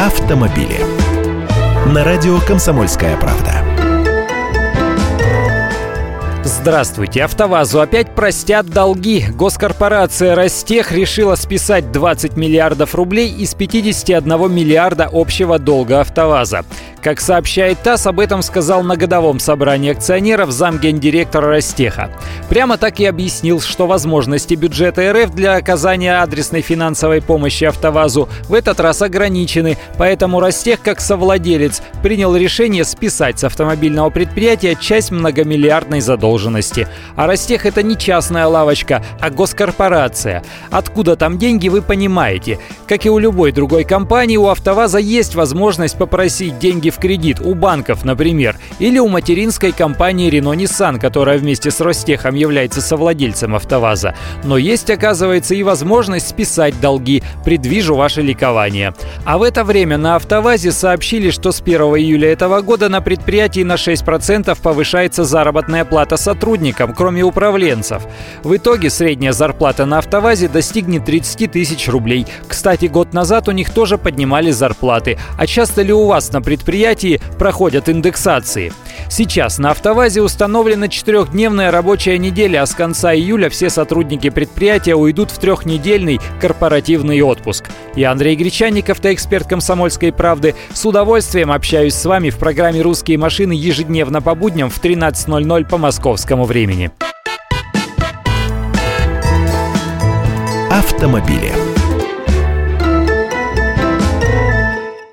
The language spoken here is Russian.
автомобили. На радио «Комсомольская правда». Здравствуйте. АвтоВАЗу опять простят долги. Госкорпорация «Ростех» решила списать 20 миллиардов рублей из 51 миллиарда общего долга АвтоВАЗа. Как сообщает ТАСС, об этом сказал на годовом собрании акционеров замгендиректора Ростеха. Прямо так и объяснил, что возможности бюджета РФ для оказания адресной финансовой помощи АвтоВАЗу в этот раз ограничены, поэтому Ростех, как совладелец, принял решение списать с автомобильного предприятия часть многомиллиардной задолженности. А Ростех это не частная лавочка, а госкорпорация. Откуда там деньги, вы понимаете. Как и у любой другой компании, у АвтоВАЗа есть возможность попросить деньги в кредит у банков, например, или у материнской компании Renault Nissan, которая вместе с Ростехом является совладельцем АвтоВАЗа. Но есть, оказывается, и возможность списать долги. Предвижу ваше ликование. А в это время на АвтоВАЗе сообщили, что с 1 июля этого года на предприятии на 6% повышается заработная плата сотрудникам, кроме управленцев. В итоге средняя зарплата на АвтоВАЗе достигнет 30 тысяч рублей. Кстати, год назад у них тоже поднимали зарплаты. А часто ли у вас на предприятии предприятии проходят индексации. Сейчас на «АвтоВАЗе» установлена четырехдневная рабочая неделя, а с конца июля все сотрудники предприятия уйдут в трехнедельный корпоративный отпуск. Я Андрей Гречанников, эксперт «Комсомольской правды». С удовольствием общаюсь с вами в программе «Русские машины» ежедневно по будням в 13.00 по московскому времени. Автомобили.